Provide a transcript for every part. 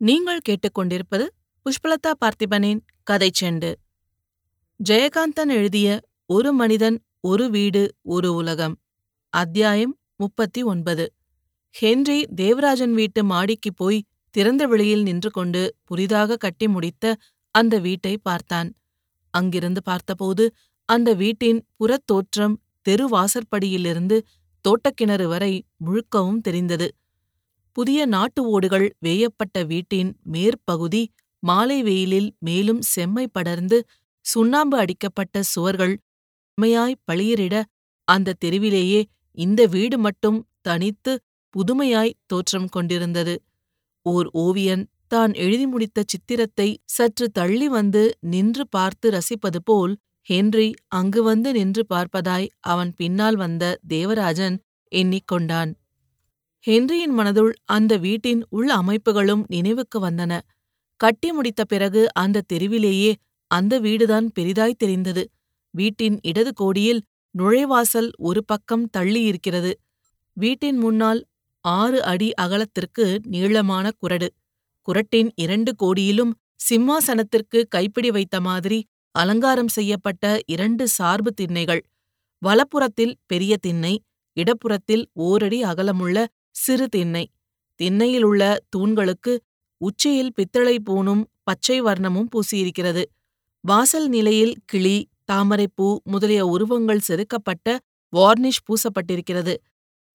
நீங்கள் கேட்டுக்கொண்டிருப்பது புஷ்பலதா பார்த்திபனின் செண்டு. ஜெயகாந்தன் எழுதிய ஒரு மனிதன் ஒரு வீடு ஒரு உலகம். அத்தியாயம் முப்பத்தி ஒன்பது ஹென்றி தேவராஜன் வீட்டு மாடிக்கு போய் திறந்த வெளியில் நின்று கொண்டு புதிதாக கட்டி முடித்த அந்த வீட்டை பார்த்தான். அங்கிருந்து பார்த்தபோது அந்த வீட்டின் புறத்தோற்றம் தெரு வாசற்படியிலிருந்து தோட்டக்கிணறு வரை முழுக்கவும் தெரிந்தது. புதிய நாட்டு ஓடுகள் வேயப்பட்ட வீட்டின் மேற்பகுதி மாலை வெயிலில் மேலும் செம்மை படர்ந்து சுண்ணாம்பு அடிக்கப்பட்ட சுவர்கள் உண்மையாய் பளியரிட அந்த தெருவிலேயே இந்த வீடு மட்டும் தனித்து புதுமையாய் தோற்றம் கொண்டிருந்தது. ஓர் ஓவியன் தான் எழுதி முடித்த சித்திரத்தை சற்று தள்ளி வந்து நின்று பார்த்து ரசிப்பது போல் ஹென்றி அங்கு வந்து நின்று பார்ப்பதாய் அவன் பின்னால் வந்த தேவராஜன் எண்ணிக்கொண்டான். ஹென்ரியின் மனதுள் அந்த வீட்டின் உள் அமைப்புகளும் நினைவுக்கு வந்தன. கட்டி முடித்த பிறகு அந்த தெருவிலேயே அந்த வீடுதான் பெரிதாய் தெரிந்தது. வீட்டின் இடது கோடியில் நுழைவாசல் ஒரு பக்கம் தள்ளியிருக்கிறது. வீட்டின் முன்னால் ஆறு அடி அகலத்திற்கு நீளமான குரடு. குரட்டின் இரண்டு கோடியிலும் சிம்மாசனத்திற்கு கைப்பிடி வைத்த மாதிரி அலங்காரம் செய்யப்பட்ட இரண்டு சார்பு திண்ணைகள். வலப்புறத்தில் பெரிய திண்ணை இடப்புறத்தில் ஓரடி அகலமுள்ள சிறு திண்ணை. திண்ணையிலுள்ள தூண்களுக்கு உச்சியில் பித்தளை பூணும் பச்சை வர்ணமும் பூசியிருக்கிறது. வாசல் நிலையில் கிளி தாமரைப்பூ முதலிய உருவங்கள் செதுக்கப்பட்ட வார்னிஷ் பூசப்பட்டிருக்கிறது.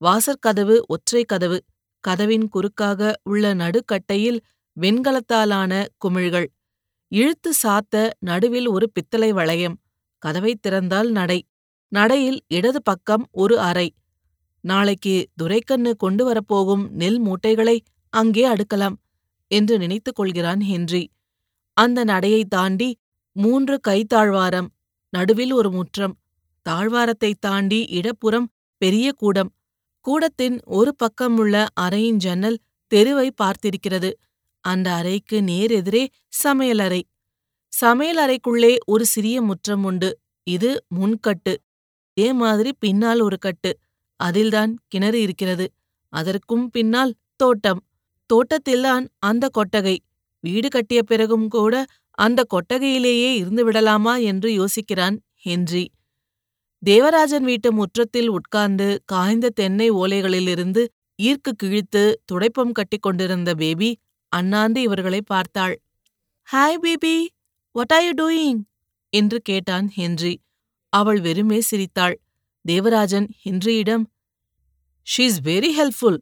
வாசற்கதவு ஒற்றை கதவு. கதவின் குறுக்காக உள்ள நடுக்கட்டையில் வெண்கலத்தாலான குமிழ்கள். இழுத்து சாத்த நடுவில் ஒரு பித்தளை வளையம். கதவை திறந்தால் நடை. நடையில் இடது பக்கம் ஒரு அறை. நாளைக்கு துரைக்கண்ணு கொண்டு வரப்போகும் நெல் மூட்டைகளை அங்கே அடுக்கலாம் என்று நினைத்துக் கொள்கிறான் ஹென்றி. அந்த நடையை தாண்டி மூன்று கைத்தாழ்வாரம் நடுவில் ஒரு முற்றம் தாழ்வாரத்தை தாண்டி இடப்புறம் பெரிய கூடம் கூடத்தின் ஒரு பக்கமுள்ள அறையின் ஜன்னல் தெருவை பார்த்திருக்கிறது. அந்த அறைக்கு நேர் எதிரே சமையலறை. சமையலறைக்குள்ளே ஒரு சிறிய முற்றம் உண்டு. இது முன்கட்டு. இதே மாதிரி பின்னால் ஒரு கட்டு. அதில்தான் கிணறு இருக்கிறது. அதற்கும் பின்னால் தோட்டம். தோட்டத்தில்தான் அந்த கொட்டகை. வீடு கட்டிய பிறகும் கூட அந்த கொட்டகையிலேயே இருந்து விடலாமா என்று யோசிக்கிறான் ஹென்றி. தேவராஜன் வீட்டு முற்றத்தில் உட்கார்ந்து காய்ந்த தென்னை ஓலைகளிலிருந்து ஈர்க்கு கிழித்து துடைப்பம் கட்டிக் கொண்டிருந்த பேபி அண்ணாந்து இவர்களை பார்த்தாள். Hi baby. What are you doing என்று கேட்டான் ஹென்றி. அவள் வெறுமே சிரித்தாள். தேவராஜன் ஹென்றியிடம் ஷீ இஸ் வெரி ஹெல்ப்ஃபுல்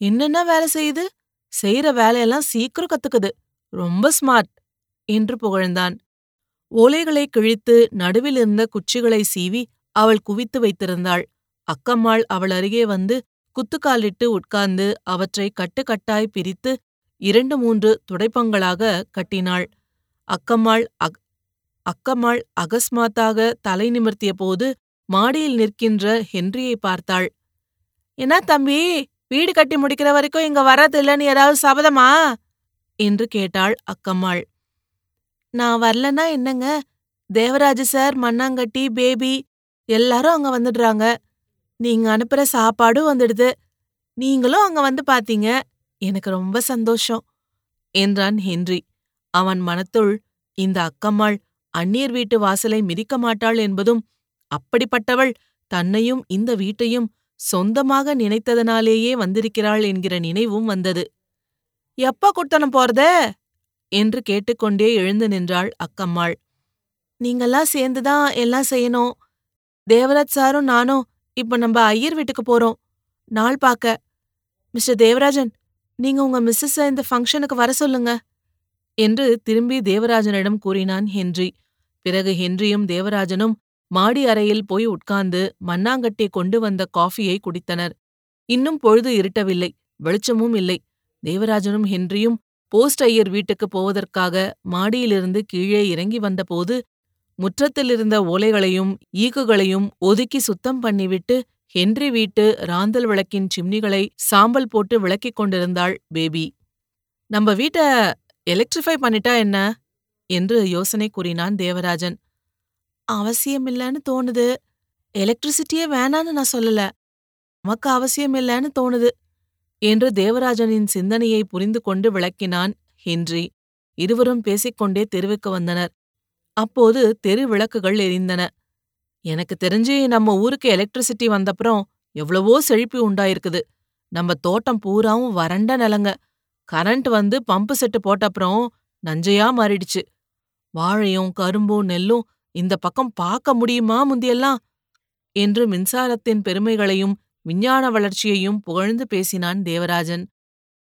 என்னென்ன வேலை செய்யுது? செய்யற வேலையெல்லாம் சீக்கிரம் கத்துக்குது. ரொம்ப ஸ்மார்ட் என்று புகழ்ந்தான். ஓலைகளை கிழித்து நடுவில் இருந்த குச்சிகளை சீவி அவள் குவித்து வைத்திருந்தாள். அக்கம்மாள் அவள் அருகே வந்து குத்துக்காலிட்டு உட்கார்ந்து அவற்றை கட்டுக்கட்டாய் பிரித்து இரண்டு மூன்று துடைப்பங்களாக கட்டினாள். அக்கம்மாள் அக் அக்கம்மாள் அகஸ்மாத்தாக தலை நிமிர்த்திய போது மாடியில் நிற்கின்ற ஹென்ரியை பார்த்தாள். என்ன தம்பி? வீடு கட்டி முடிக்கிற வரைக்கும் இங்க வர்றதில்லன்னு ஏதாவது சபதமா? என்று கேட்டாள் அக்கம்மாள். நான் வரலன்னா என்னங்க? தேவராஜ சார் மண்ணாங்கட்டி பேபி எல்லாரும் அங்க வந்துடுறாங்க. நீங்க அனுப்புற சாப்பாடும் வந்துடுது. நீங்களும் அங்க வந்து பாத்தீங்க. எனக்கு ரொம்ப சந்தோஷம் என்றான் ஹென்றி. அவன் மனத்துள் இந்த அக்கம்மாள் அந்நியர் வீட்டு வாசலை மிதிக்க மாட்டாள் என்பதும் அப்படிப்பட்டவள் தன்னையும் இந்த வீட்டையும் சொந்தமாக நினைத்ததனாலேயே வந்திருக்கிறாள் என்கிற நினைவும் வந்தது. எப்ப குடுத்தனம் போறத? என்று கேட்டுக்கொண்டே எழுந்து நின்றாள் அக்கம்மாள். நீங்கெல்லாம் சேர்ந்துதான் எல்லாம் செய்யணும். தேவராஜ் சாரும் நானும் இப்ப நம்ம ஐயர் வீட்டுக்கு போறோம். நாள் பார்க்க மிஸ்டர் தேவராஜன் நீங்க உங்க மிஸ்ஸஸ இந்த ஃபங்க்ஷனுக்கு வர சொல்லுங்க. என்று திரும்பி தேவராஜனிடம் கூறினான் ஹென்றி. பிறகு ஹென்ரியும் தேவராஜனும் மாடி அறையில் போய் உட்கார்ந்து மண்ணாங்கட்டி கொண்டு வந்த காஃபியை குடித்தனர். இன்னும் பொழுது இருட்டவில்லை வெளிச்சமும் இல்லை. தேவராஜனும் ஹென்ரியும் போஸ்ட் ஐயர் வீட்டுக்கு போவதற்காக மாடியிலிருந்து கீழே இறங்கி வந்தபோது முற்றத்திலிருந்த ஓலைகளையும் ஈக்குகளையும் ஒதுக்கி சுத்தம் பண்ணிவிட்டு ஹென்றி வீட்டு ராந்தல் விளக்கின் சிம்னிகளை சாம்பல் போட்டு விளக்கிக் கொண்டிருந்தாள் பேபி. நம்ம வீட்ட எலக்ட்ரிஃபை பண்ணிட்டா என்ன? என்று யோசனை கூறினான் தேவராஜன். அவசியமில்லன்னு தோணுது. எலக்ட்ரிசிட்டியே வேணான்னு நான் சொல்லல. நமக்கு அவசியமில்லன்னு தோணுது. என்று தேவராஜனின் சிந்தனையை புரிந்து கொண்டு விளக்கினான் ஹென்றி. இருவரும் பேசிக்கொண்டே தெருவுக்கு வந்தனர். அப்போது தெரு விளக்குகள் எரிந்தன. எனக்கு தெரிஞ்சு நம்ம ஊருக்கு எலக்ட்ரிசிட்டி வந்தப்புறம் எவ்வளவோ செழிப்பு உண்டாயிருக்குது. நம்ம தோட்டம் பூராவும் வறண்ட நிலங்க. கரண்ட் வந்து பம்பு செட்டு போட்டப்புறம் நஞ்சையா மாறிடுச்சு. வாழையும் கரும்பும் நெல்லும் இந்த பக்கம் பார்க்க முடியுமா முந்தியெல்லாம்? என்று மின்சாரத்தின் பெருமைகளையும் விஞ்ஞான வளர்ச்சியையும் புகழ்ந்து பேசினான் தேவராஜன்.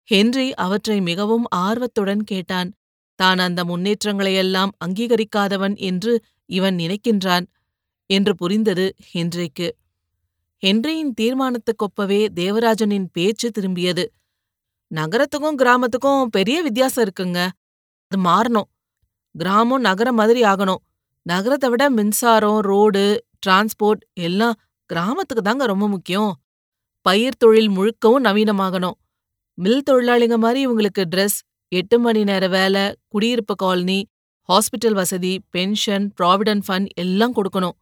ஹென்றி அவற்றை மிகவும் ஆர்வத்துடன் கேட்டான். தான் அந்த முன்னேற்றங்களையெல்லாம் அங்கீகரிக்காதவன் என்று இவன் நினைக்கின்றான் என்று புரிந்தது ஹென்றிக்கு. ஹென்ரியின் தீர்மானத்துக்கொப்பவே தேவராஜனின் பேச்சு திரும்பியது. நகரத்துக்கும் கிராமத்துக்கும் பெரிய வித்தியாசம் இருக்குங்க. அது மாறணும். கிராமம் நகரம் மாதிரி ஆகணும். நகரத்தை விட மின்சாரம் ரோடு டிரான்ஸ்போர்ட் எல்லாம் கிராமத்துக்கு தாங்க ரொம்ப முக்கியம். பயிர் தொழில் முழுக்கவும் நவீனமாகணும். மில் தொழிலாளிங்க மாதிரி இவங்களுக்கு ட்ரெஸ் எட்டு மணி நேர வேலை குடியிருப்பு காலனி ஹாஸ்பிட்டல் வசதி பென்ஷன் ப்ராவிடன்ட் ஃபண்ட் எல்லாம் கொடுக்கணும்.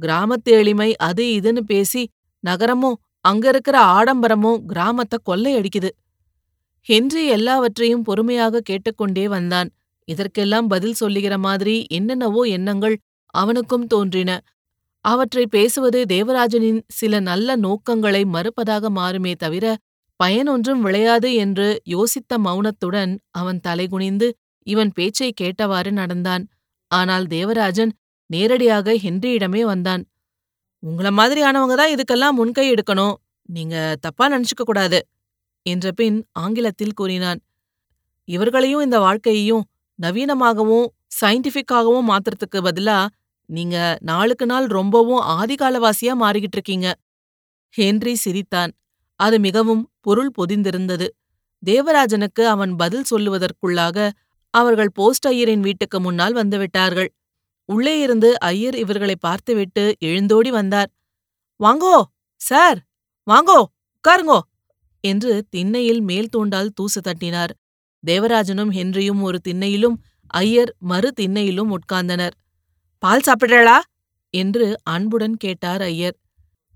கிராமத்து எளிமை அது இதுன்னு பேசி நகரமும் அங்க இருக்கிற ஆடம்பரமும் கிராமத்தை கொள்ளையடிக்குது. ஹென்றி எல்லாவற்றையும் பொறுமையாக கேட்டுக்கொண்டே வந்தான். இதற்கெல்லாம் பதில் சொல்லுகிற மாதிரி என்னென்னவோ எண்ணங்கள் அவனுக்கும் தோன்றின. அவற்றை பேசுவது தேவராஜனின் சில நல்ல நோக்கங்களை மறுப்பதாக மாறுமே தவிர பயனொன்றும் விளையாது என்று யோசித்த மௌனத்துடன் அவன் தலைகுனிந்து இவன் பேச்சை கேட்டவாறு நடந்தான். ஆனால் தேவராஜன் நேரடியாக ஹென்ரியிடமே வந்தான். உங்கள மாதிரியானவங்க தான் இதுக்கெல்லாம் முன்கை எடுக்கணும். நீங்க தப்பா நினைச்சுக்க கூடாது என்ற பின் ஆங்கிலத்தில் கூறினான். இவர்களையும் இந்த வாழ்க்கையையும் நவீனமாகவும் சயின்டிஃபிக்காகவும் மாத்துறதுக்கு பதிலா நீங்க நாளுக்கு நாள் ரொம்பவும் ஆதிகாலவாசியா மாறிக்கிட்டு இருக்கீங்க. ஹென்றி சிரித்தான். அது மிகவும் பொருள் பொதிந்திருந்தது. தேவராஜனுக்கு அவன் பதில் சொல்லுவதற்குள்ளாக அவர்கள் போஸ்ட் ஐயரின் வீட்டுக்கு முன்னால் வந்துவிட்டார்கள் உள்ளே இருந்து ஐயர் இவர்களை பார்த்துவிட்டு எழுந்தோடி வந்தார். வாங்கோ சார்! வாங்கோ! உட்காருங்கோ! என்று திண்ணையில் மேல் தூண்டால் தூசு தட்டினார். தேவராஜனும் ஹென்ரியும் ஒரு திண்ணையிலும் ஐயர் மறு திண்ணையிலும் உட்கார்ந்தனர். பால் சாப்பிடுறாளா? என்று அன்புடன் கேட்டார் ஐயர்.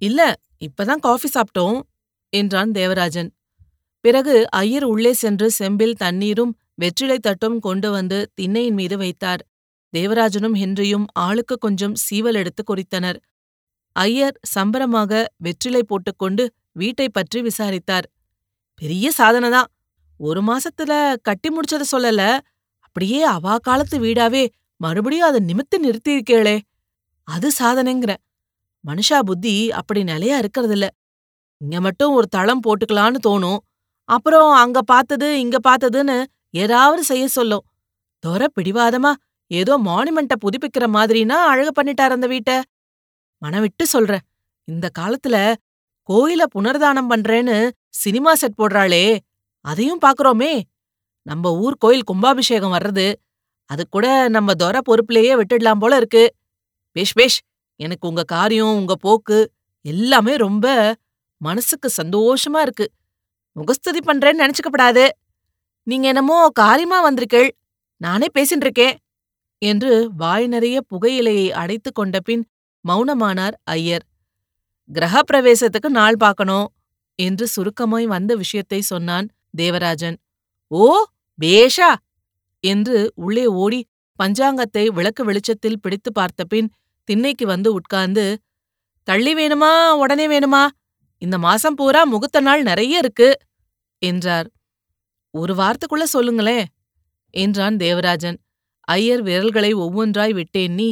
இல்ல இப்பதான் காஃபி சாப்பிட்டோம் என்றான் தேவராஜன். பிறகு ஐயர் உள்ளே சென்று செம்பில் தண்ணீரும் வெற்றிலை தட்டும் கொண்டு வந்து திண்ணையின் மீது வைத்தார். தேவராஜனும் ஹென்ரியும் ஆளுக்கு கொஞ்சம் சீவல் எடுத்து குறித்தனர் ஐயர் சம்பரமாக வெற்றிலை போட்டுக்கொண்டு வீட்டை பற்றி விசாரித்தார். பெரிய சாதனைதான் ஒரு மாசத்துல கட்டி முடிச்சத சொல்லல. அப்படியே அவா காலத்து வீடாவே மறுபடியும் அதை நிமித்து நிறுத்தியிருக்கேளே. அது சாதனைங்கிற. மனுஷா புத்தி அப்படி நிலையா இருக்கறதில்ல. இங்க மட்டும் ஒரு தளம் போட்டுக்கலான்னு தோணும். அப்புறம் அங்க பார்த்தது இங்க பார்த்ததுன்னு ஏதாவது செய்ய சொல்லும். தொர பிடிவாதமா ஏதோ மானுமெண்ட்ட புதுப்பிக்கிற மாதிரினா அழகு பண்ணிட்டார் அந்த வீட்ட. மனவிட்டு சொல்றேன். இந்த காலத்துல கோயில புனர்தானம் பண்றேன்னு சினிமா செட் போடுறாளே. அதையும் பாக்குறோமே. நம்ம ஊர் கோயில் கும்பாபிஷேகம் வர்றது அது கூட நம்ம தொர பொறுப்புலயே விட்டுடலாம் போல இருக்கு. பேஷ் பேஷ் எனக்கு உங்க காரியம் உங்க போக்கு எல்லாமே ரொம்ப மனசுக்கு சந்தோஷமா இருக்கு. முகஸ்துதி பண்றேன்னு நினைச்சுக்கப்படாது. நீங்க என்னமோ காரியமா வந்திருக்கேள். நானே பேசின்னு இருக்கேன் என்று வாய் நிறைய புகையிலையை அடைத்துக் கொண்ட பின் மௌனமானார் ஐயர். கிரகப்பிரவேசத்துக்கு நாள் பார்க்கணும் என்று சுருக்கமாய் வந்த விஷயத்தை சொன்னான் தேவராஜன் ஓ பேஷா! என்று உள்ளே ஓடி பஞ்சாங்கத்தை விளக்கு வெளிச்சத்தில் பிடித்து பார்த்த பின் திண்ணைக்கு வந்து உட்கார்ந்து தள்ளி வேணுமா உடனே வேணுமா? இந்த மாசம் பூரா முகூர்த்த நாள் நிறைய இருக்கு என்றார். ஒரு வாரத்துக்குள்ள சொல்லுங்களேன் என்றான் தேவராஜன். ஐயர் விரல்களை ஒவ்வொன்றாய் விட்டேன் நீ.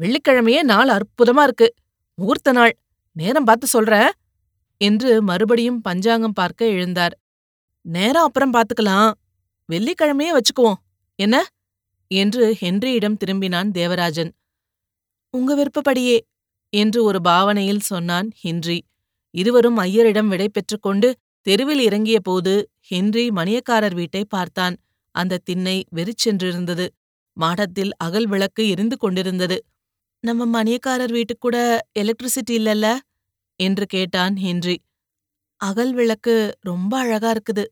வெள்ளிக்கிழமையே நாள் அற்புதமா இருக்கு. முகூர்த்த நாள். நேரம் பார்த்து சொல்ற என்று மறுபடியும் பஞ்சாங்கம் பார்க்க எழுந்தார். நேரம் அப்புறம் பார்த்துக்கலாம் வெள்ளிக்கிழமையே வச்சுக்குவோம். என்ன? என்று ஹென்ரியிடம் திரும்பினான் தேவராஜன். உங்க விருப்பப்படியே என்று ஒரு பாவனையில் சொன்னான் ஹென்றி. இருவரும் ஐயரிடம் விடை கொண்டு தெருவில் இறங்கிய போது ஹென்றி மணியக்காரர் வீட்டை பார்த்தான். அந்த திண்ணை வெறிச்சென்றிருந்தது மாடத்தில் அகல் விளக்கு எரிந்து கொண்டிருந்தது. நம்ம மணியக்காரர் வீட்டுக்கு கூட எலக்ட்ரிசிட்டி இல்லல்ல? என்று கேட்டான் ஹென்றி. அகல் விளக்கு ரொம்ப அழகா இருக்குது.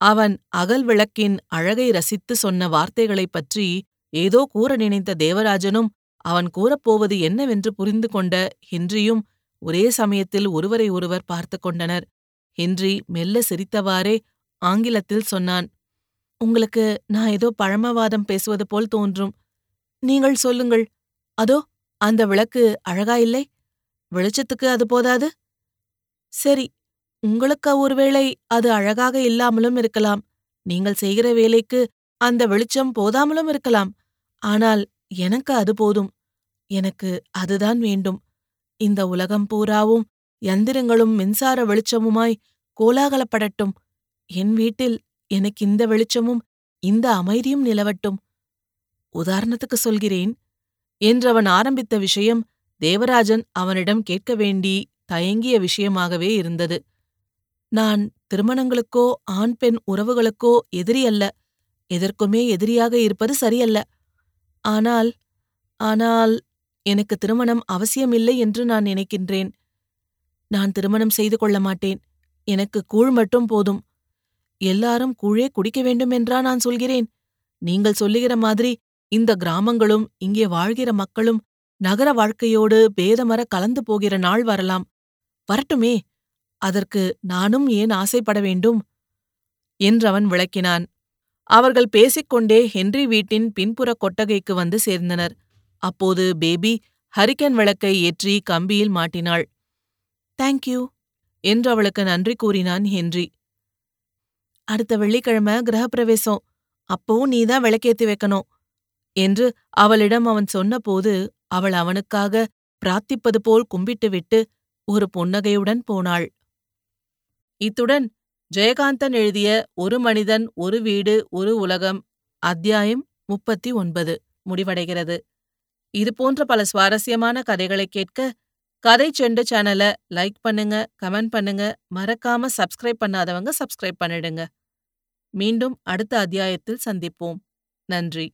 அவன் அகல் விளக்கின் அழகை ரசித்து சொன்ன வார்த்தைகளைப் பற்றி ஏதோ கூற நினைத்த தேவராஜனும் அவன் கூறப்போவது என்னவென்று புரிந்து கொண்ட ஹென்றியும் ஒரே சமயத்தில் ஒருவரை ஒருவர் பார்த்து கொண்டனர். ஹென்றி மெல்ல சிரித்தவாறே ஆங்கிலத்தில் சொன்னான் உங்களுக்கு நான் ஏதோ பழமவாதம் பேசுவது போல் தோன்றும். நீங்கள் சொல்லுங்கள். அதோ அந்த விளக்கு அழகா இல்லை? வெளிச்சத்துக்கு அது போதாது? சரி உங்களுக்கு ஒருவேளை அது அழகாக இல்லாமலும் இருக்கலாம். நீங்கள் செய்கிற வேலைக்கு அந்த வெளிச்சம் போதாமலும் இருக்கலாம். ஆனால் எனக்கு அது போதும். எனக்கு அதுதான் வேண்டும். இந்த உலகம் பூராவும் யந்திரங்களும் மின்சார வெளிச்சமுமாய் கோலாகலப்படட்டும். என் வீட்டில் எனக்கு இந்த வெளிச்சமும் இந்த அமைதியும் நிலவட்டும். உதாரணத்துக்கு சொல்கிறேன். என்றவன் ஆரம்பித்த விஷயம் தேவராஜன் அவனிடம் கேட்க வேண்டி தயங்கிய விஷயமாகவே இருந்தது. நான் திருமணங்களுக்கோ ஆண் பெண் உறவுகளுக்கோ எதிரி அல்ல. எதற்குமே எதிரியாக இருப்பது சரியல்ல. ஆனால் ஆனால் எனக்கு திருமணம் அவசியமில்லை என்று நான் நினைக்கின்றேன். நான் திருமணம் செய்து கொள்ள மாட்டேன். எனக்கு கூழ் மட்டும் போதும். எல்லாரும் கூழே குடிக்க வேண்டும் என்றா நான் சொல்கிறேன். நீங்கள் சொல்லுகிற மாதிரி இந்த கிராமங்களும் இங்கே வாழ்கிற மக்களும் நகர வாழ்க்கையோடு பேதமர கலந்து போகிற நாள் வரலாம். வரட்டுமே அதற்கு நானும் ஏன் ஆசைப்பட வேண்டும்? என்றவன் விளக்கினான். அவர்கள் பேசிக்கொண்டே ஹென்றி வீட்டின் பின்புற கொட்டகைக்கு வந்து சேர்ந்தனர். அப்போது பேபி ஹரிக்கன் விளக்கை ஏற்றி கம்பியில் மாட்டினாள். தேங்க்யூ என்று அவளுக்கு நன்றி கூறினான் ஹென்றி. அடுத்த வெள்ளிக்கிழமை கிரகப்பிரவேசம். அப்பவும் நீதான் விளக்கேத்தி வைக்கணும் என்று அவளிடம் அவன் சொன்னபோது அவள் அவனுக்காக பிரார்த்திப்பது போல் கும்பிட்டுவிட்டு ஒரு புன்னகையுடன் போனாள். இத்துடன் ஜெயகாந்தன் எழுதிய ஒரு மனிதன் ஒரு வீடு ஒரு உலகம் அத்தியாயம் முப்பத்தி ஒன்பது முடிவடைகிறது. இதுபோன்ற பல சுவாரஸ்யமான கதைகளை கேட்க கதை செண்டு சேனலை லைக் பண்ணுங்க கமெண்ட் பண்ணுங்க மறக்காம சப்ஸ்கிரைப் பண்ணாதவங்க சப்ஸ்கிரைப் பண்ணிடுங்க. மீண்டும் அடுத்த அத்தியாயத்தில் சந்திப்போம். நன்றி.